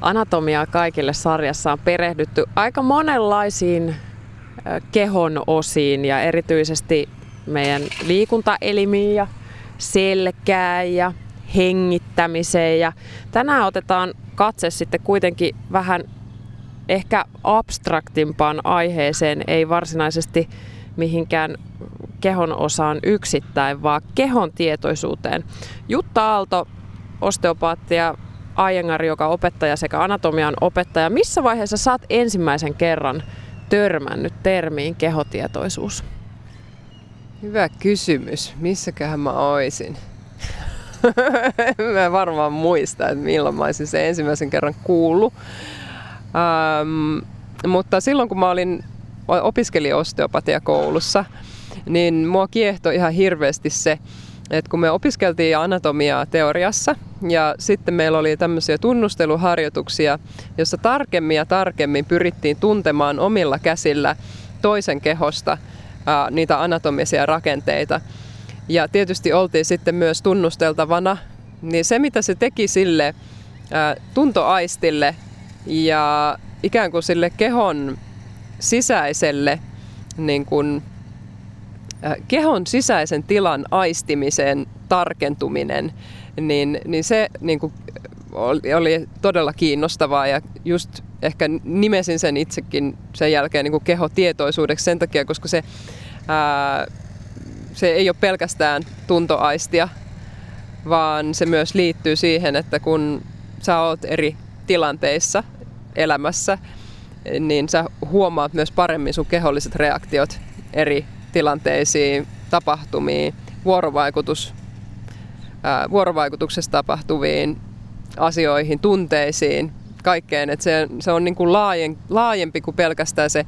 Anatomiaa kaikille sarjassa on perehdytty aika monenlaisiin kehon osiin ja erityisesti meidän liikuntaelimiin ja selkään ja hengittämiseen. Ja tänään otetaan katse sitten kuitenkin vähän ehkä abstraktimpaan aiheeseen, ei varsinaisesti mihinkään kehon osaan yksittäin, vaan kehon tietoisuuteen. Jutta Aalto, osteopaatti ja Aijengari, joka on opettaja sekä anatomian opettaja. Missä vaiheessa saat ensimmäisen kerran törmännyt termiin kehotietoisuus? Hyvä kysymys. Missäköhän mä oisin? mä varmaan muista, että milloin mä olisin sen ensimmäisen kerran kuullut. Ähm, mutta silloin kun mä olin opiskelin osteopatiakoulussa, niin mua kiehtoi ihan hirveästi se, että kun me opiskeltiin anatomiaa teoriassa ja sitten meillä oli tämmöisiä tunnusteluharjoituksia, jossa tarkemmin ja tarkemmin pyrittiin tuntemaan omilla käsillä toisen kehosta ää, niitä anatomisia rakenteita. Ja tietysti oltiin sitten myös tunnusteltavana, niin se mitä se teki sille ää, tuntoaistille ja ikään kuin sille kehon sisäiselle niin kuin, kehon sisäisen tilan aistimisen tarkentuminen, niin, niin se niin kuin, oli, oli todella kiinnostavaa ja just ehkä nimesin sen itsekin sen jälkeen niin kuin kehotietoisuudeksi sen takia, koska se, ää, se ei ole pelkästään tuntoaistia, vaan se myös liittyy siihen, että kun sä oot eri tilanteissa elämässä, niin sä huomaat myös paremmin sun keholliset reaktiot eri tilanteisiin, tapahtumiin, vuorovaikutus, ää, vuorovaikutuksessa tapahtuviin asioihin, tunteisiin, kaikkeen. Et se, se on niin kuin laajen, laajempi kuin pelkästään se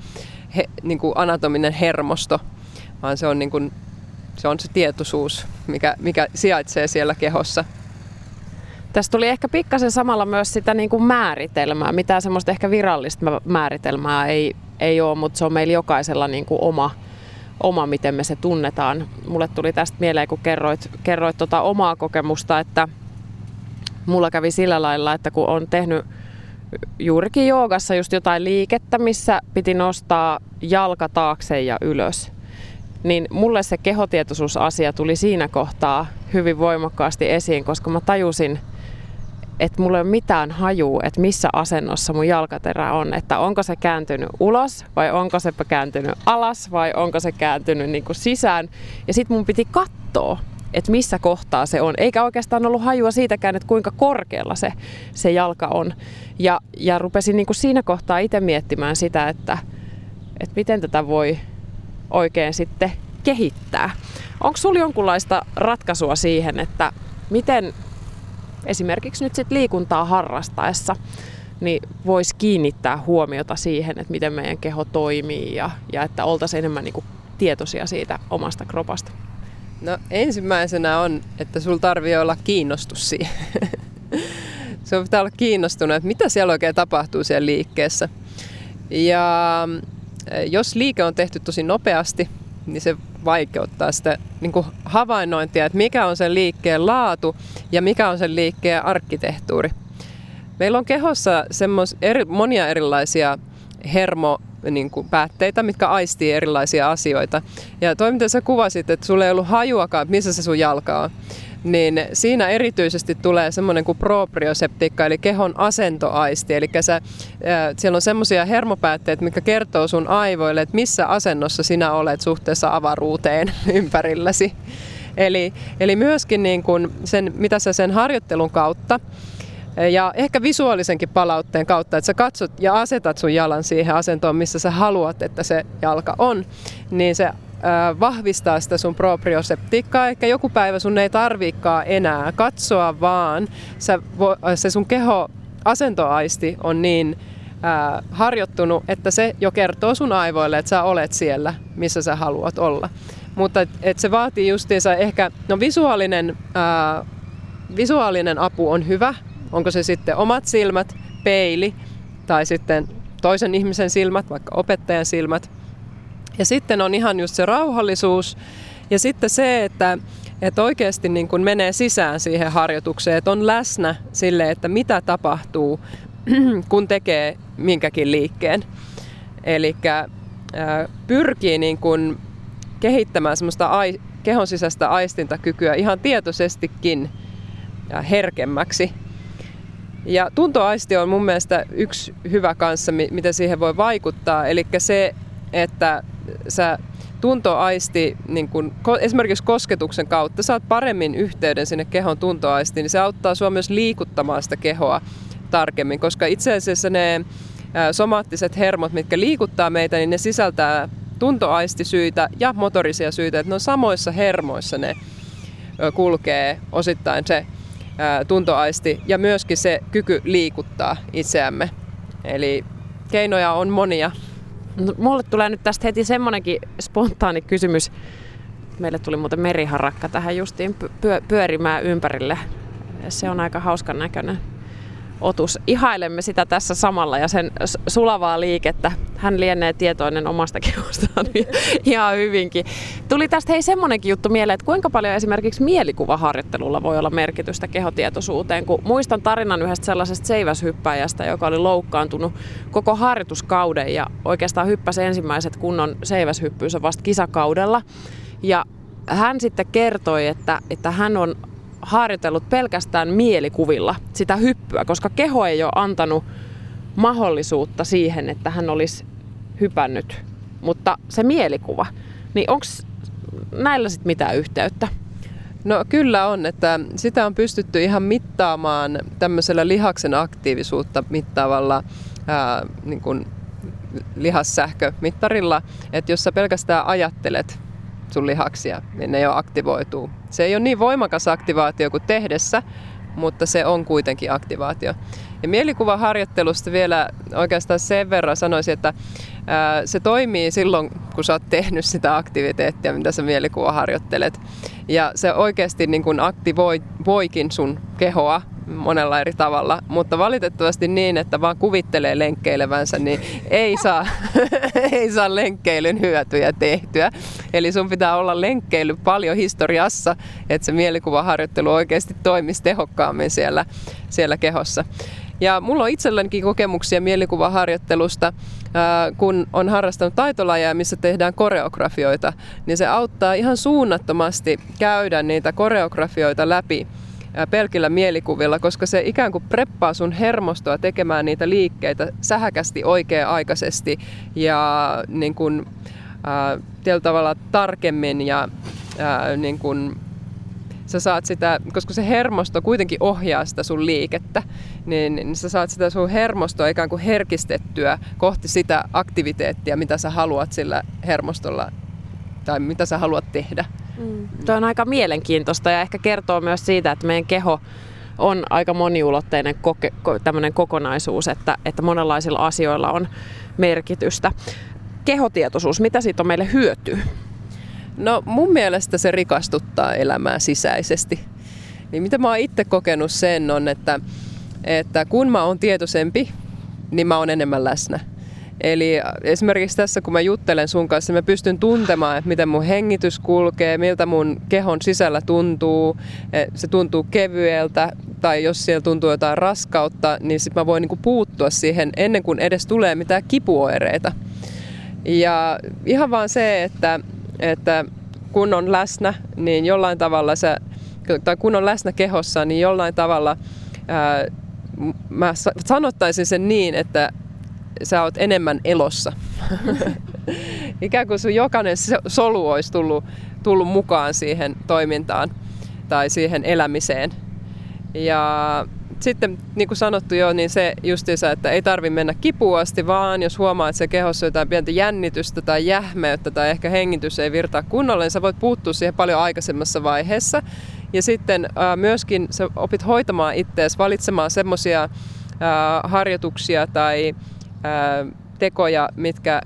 he, niin kuin anatominen hermosto, vaan se on, niin kuin, se, on se tietoisuus, mikä, mikä sijaitsee siellä kehossa. Tässä tuli ehkä pikkasen samalla myös sitä niin kuin määritelmää. Mitään semmoista ehkä virallista määritelmää ei, ei ole, mutta se on meillä jokaisella niin kuin oma, oma, miten me se tunnetaan. Mulle tuli tästä mieleen, kun kerroit, kerroit tota omaa kokemusta, että mulla kävi sillä lailla, että kun on tehnyt juurikin joogassa just jotain liikettä, missä piti nostaa jalka taakse ja ylös, niin mulle se kehotietoisuusasia tuli siinä kohtaa hyvin voimakkaasti esiin, koska mä tajusin, että mulla ei ole mitään hajua, että missä asennossa mun jalkaterä on. Että onko se kääntynyt ulos vai onko se kääntynyt alas vai onko se kääntynyt niin kuin sisään. Ja sitten mun piti katsoa, että missä kohtaa se on. Eikä oikeastaan ollut hajua siitäkään, että kuinka korkealla se, se jalka on. Ja, ja rupesin niin kuin siinä kohtaa itse miettimään sitä, että, että miten tätä voi oikein sitten kehittää. Onko sulla jonkunlaista ratkaisua siihen, että miten esimerkiksi nyt sit liikuntaa harrastaessa, niin voisi kiinnittää huomiota siihen, että miten meidän keho toimii ja, ja että oltaisiin enemmän niin kuin tietoisia siitä omasta kropasta. No ensimmäisenä on, että sulla tarvii olla kiinnostus siihen. Se pitää olla kiinnostunut, että mitä siellä oikein tapahtuu siellä liikkeessä. Ja eh, jos liike on tehty tosi nopeasti, niin se vaikeuttaa sitä niin kuin havainnointia, että mikä on sen liikkeen laatu ja mikä on sen liikkeen arkkitehtuuri. Meillä on kehossa semmos, eri, monia erilaisia hermo niin kuin päätteitä, mitkä aistii erilaisia asioita. Ja toi, mitä sä kuvasit, että sulla ei ollut hajuakaan, missä se sun jalka on, niin siinä erityisesti tulee semmoinen kuin proprioseptiikka, eli kehon asentoaisti. Eli sä, siellä on semmoisia hermopäätteitä, mitkä kertoo sun aivoille, että missä asennossa sinä olet suhteessa avaruuteen ympärilläsi. Eli, eli myöskin niin kuin sen, mitä sä sen harjoittelun kautta ja ehkä visuaalisenkin palautteen kautta, että sä katsot ja asetat sun jalan siihen asentoon, missä sä haluat, että se jalka on, niin se vahvistaa sitä sun proprioseptiikkaa. Ehkä joku päivä sun ei tarviikaan enää katsoa, vaan sä, se sun keho asentoaisti on niin ää, harjoittunut, että se jo kertoo sun aivoille, että sä olet siellä, missä sä haluat olla. Mutta et, et se vaatii justiinsa ehkä, no visuaalinen, ää, visuaalinen apu on hyvä, onko se sitten omat silmät, peili tai sitten toisen ihmisen silmät, vaikka opettajan silmät. Ja sitten on ihan just se rauhallisuus ja sitten se, että, että oikeasti niin kuin menee sisään siihen harjoitukseen, että on läsnä sille, että mitä tapahtuu kun tekee minkäkin liikkeen. Eli pyrkii niin kuin kehittämään semmoista ai, kehon sisäistä aistintakykyä ihan tietoisestikin herkemmäksi. Ja tuntoaisti on mun mielestä yksi hyvä kanssa, miten siihen voi vaikuttaa. Eli se, että sä tuntoaisti, niin kun, esimerkiksi kosketuksen kautta, saat paremmin yhteyden sinne kehon tuntoaistiin, niin se auttaa sua myös liikuttamaan sitä kehoa tarkemmin, koska itse asiassa ne somaattiset hermot, mitkä liikuttaa meitä, niin ne sisältää tuntoaistisyitä ja motorisia syitä, että ne on samoissa hermoissa ne kulkee osittain se tuntoaisti ja myöskin se kyky liikuttaa itseämme. Eli keinoja on monia. Mulle tulee nyt tästä heti semmonenkin spontaani kysymys. Meille tuli muuten meriharakka tähän justiin pyörimään ympärille. Se on aika hauskan näköinen otus. Ihailemme sitä tässä samalla ja sen sulavaa liikettä. Hän lienee tietoinen omasta kehostaan ihan hyvinkin. Tuli tästä hei semmonenkin juttu mieleen, että kuinka paljon esimerkiksi mielikuvaharjoittelulla voi olla merkitystä kehotietoisuuteen, kun muistan tarinan yhdestä sellaisesta seiväshyppäjästä, joka oli loukkaantunut koko harjoituskauden ja oikeastaan hyppäsi ensimmäiset kunnon seiväshyppyysä vasta kisakaudella. Ja hän sitten kertoi, että, että hän on harjoitellut pelkästään mielikuvilla sitä hyppyä, koska keho ei ole antanut mahdollisuutta siihen, että hän olisi hypännyt. Mutta se mielikuva, niin onko näillä sitten mitään yhteyttä? No kyllä on, että sitä on pystytty ihan mittaamaan tämmöisellä lihaksen aktiivisuutta mittaavalla ää, niin kuin lihassähkömittarilla, että jos sä pelkästään ajattelet sun lihaksia, niin ne jo aktivoituu. Se ei ole niin voimakas aktivaatio kuin tehdessä, mutta se on kuitenkin aktivaatio. Ja mielikuvaharjoittelusta vielä oikeastaan sen verran sanoisin, että se toimii silloin, kun sä oot tehnyt sitä aktiviteettia, mitä sä mielikuvaharjoittelet. Ja se oikeasti niin kuin aktivoikin sun kehoa monella eri tavalla, mutta valitettavasti niin, että vaan kuvittelee lenkkeilevänsä, niin ei saa, ei saa lenkkeilyn hyötyjä tehtyä. Eli sun pitää olla lenkkeily paljon historiassa, että se mielikuvaharjoittelu oikeasti toimisi tehokkaammin siellä, siellä kehossa. Ja mulla on itsellänikin kokemuksia mielikuvaharjoittelusta, kun on harrastanut taitolajia, missä tehdään koreografioita, niin se auttaa ihan suunnattomasti käydä niitä koreografioita läpi pelkillä mielikuvilla, koska se ikään kuin preppaa sun hermostoa tekemään niitä liikkeitä sähäkästi oikea-aikaisesti ja niin kuin, äh, tavalla tarkemmin ja äh, niin kuin, sä saat sitä, koska se hermosto kuitenkin ohjaa sitä sun liikettä, niin, niin sä saat sitä sun hermostoa ikään kuin herkistettyä kohti sitä aktiviteettia, mitä sä haluat sillä hermostolla tai mitä sä haluat tehdä. Mm. Tuo on aika mielenkiintoista ja ehkä kertoo myös siitä, että meidän keho on aika moniulotteinen koke, kokonaisuus, että, että monenlaisilla asioilla on merkitystä. Kehotietoisuus, mitä siitä on meille hyötyä? No mun mielestä se rikastuttaa elämää sisäisesti. Niin mitä mä oon itse kokenut sen on, että, että kun mä oon tietoisempi, niin mä oon enemmän läsnä. Eli esimerkiksi tässä, kun mä juttelen sun kanssa, mä pystyn tuntemaan, että miten mun hengitys kulkee, miltä mun kehon sisällä tuntuu. Se tuntuu kevyeltä, tai jos siellä tuntuu jotain raskautta, niin sitten mä voin niinku puuttua siihen ennen kuin edes tulee mitään kipuoireita. Ja ihan vaan se, että, että kun on läsnä, niin jollain tavalla se, tai kun on läsnä kehossa, niin jollain tavalla ää, mä sanottaisin sen niin, että sä oot enemmän elossa. Ikään kuin sun jokainen solu olisi tullut, tullut mukaan siihen toimintaan tai siihen elämiseen. Ja sitten niin kuin sanottu jo, niin se justiinsa, että ei tarvi mennä kipuasti, vaan jos huomaa, että se kehossa on jotain pientä jännitystä tai jähmeyttä tai ehkä hengitys ei virtaa kunnolla, niin sä voit puuttua siihen paljon aikaisemmassa vaiheessa. Ja sitten äh, myöskin sä opit hoitamaan itseäsi, valitsemaan semmoisia äh, harjoituksia tai ää, tekoja, mitkä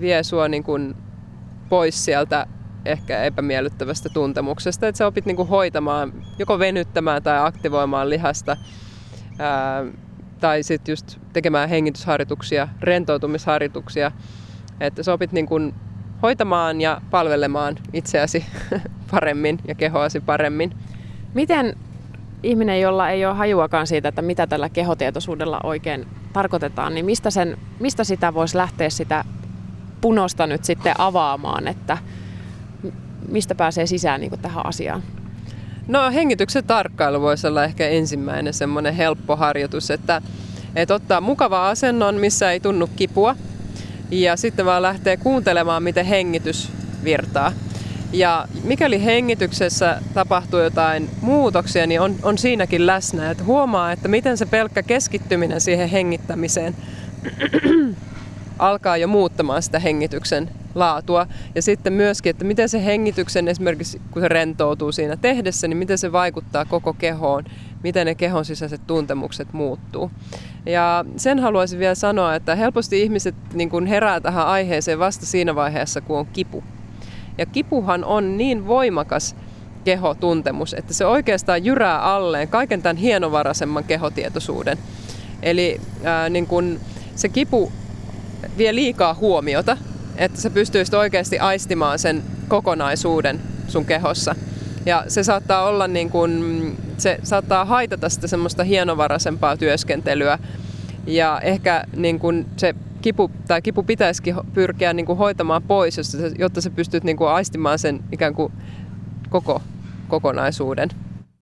vie sua niin kuin pois sieltä ehkä epämiellyttävästä tuntemuksesta, että sä opit niin kuin hoitamaan, joko venyttämään tai aktivoimaan lihasta, ää, tai sitten just tekemään hengitysharjoituksia, rentoutumisharjoituksia, että sä opit niin kuin hoitamaan ja palvelemaan itseäsi paremmin ja kehoasi paremmin. Miten ihminen, jolla ei ole hajuakaan siitä, että mitä tällä kehotietoisuudella oikein tarkoitetaan, niin mistä, sen, mistä sitä voisi lähteä sitä punosta nyt sitten avaamaan, että mistä pääsee sisään niin tähän asiaan? No hengityksen tarkkailu voisi olla ehkä ensimmäinen semmoinen helppo harjoitus, että, että ottaa mukava asennon, missä ei tunnu kipua ja sitten vaan lähtee kuuntelemaan, miten hengitys virtaa. Ja mikäli hengityksessä tapahtuu jotain muutoksia, niin on, on siinäkin läsnä. Että huomaa, että miten se pelkkä keskittyminen siihen hengittämiseen alkaa jo muuttamaan sitä hengityksen laatua. Ja sitten myöskin, että miten se hengityksen esimerkiksi, kun se rentoutuu siinä tehdessä, niin miten se vaikuttaa koko kehoon, miten ne kehon sisäiset tuntemukset muuttuu. Ja sen haluaisin vielä sanoa, että helposti ihmiset niin herää tähän aiheeseen vasta siinä vaiheessa, kun on kipu. Ja kipuhan on niin voimakas kehotuntemus, että se oikeastaan jyrää alleen kaiken tämän hienovaraisemman kehotietoisuuden. Eli ää, niin kun se kipu vie liikaa huomiota, että sä pystyisit oikeasti aistimaan sen kokonaisuuden sun kehossa. Ja se saattaa olla niin kun, se saattaa haitata sitä semmoista hienovaraisempaa työskentelyä. Ja ehkä niin kun se kipu, tai kipu pitäisikin pyrkiä niin kuin hoitamaan pois, jotta sä pystyt niin kuin aistimaan sen ikään kuin koko kokonaisuuden.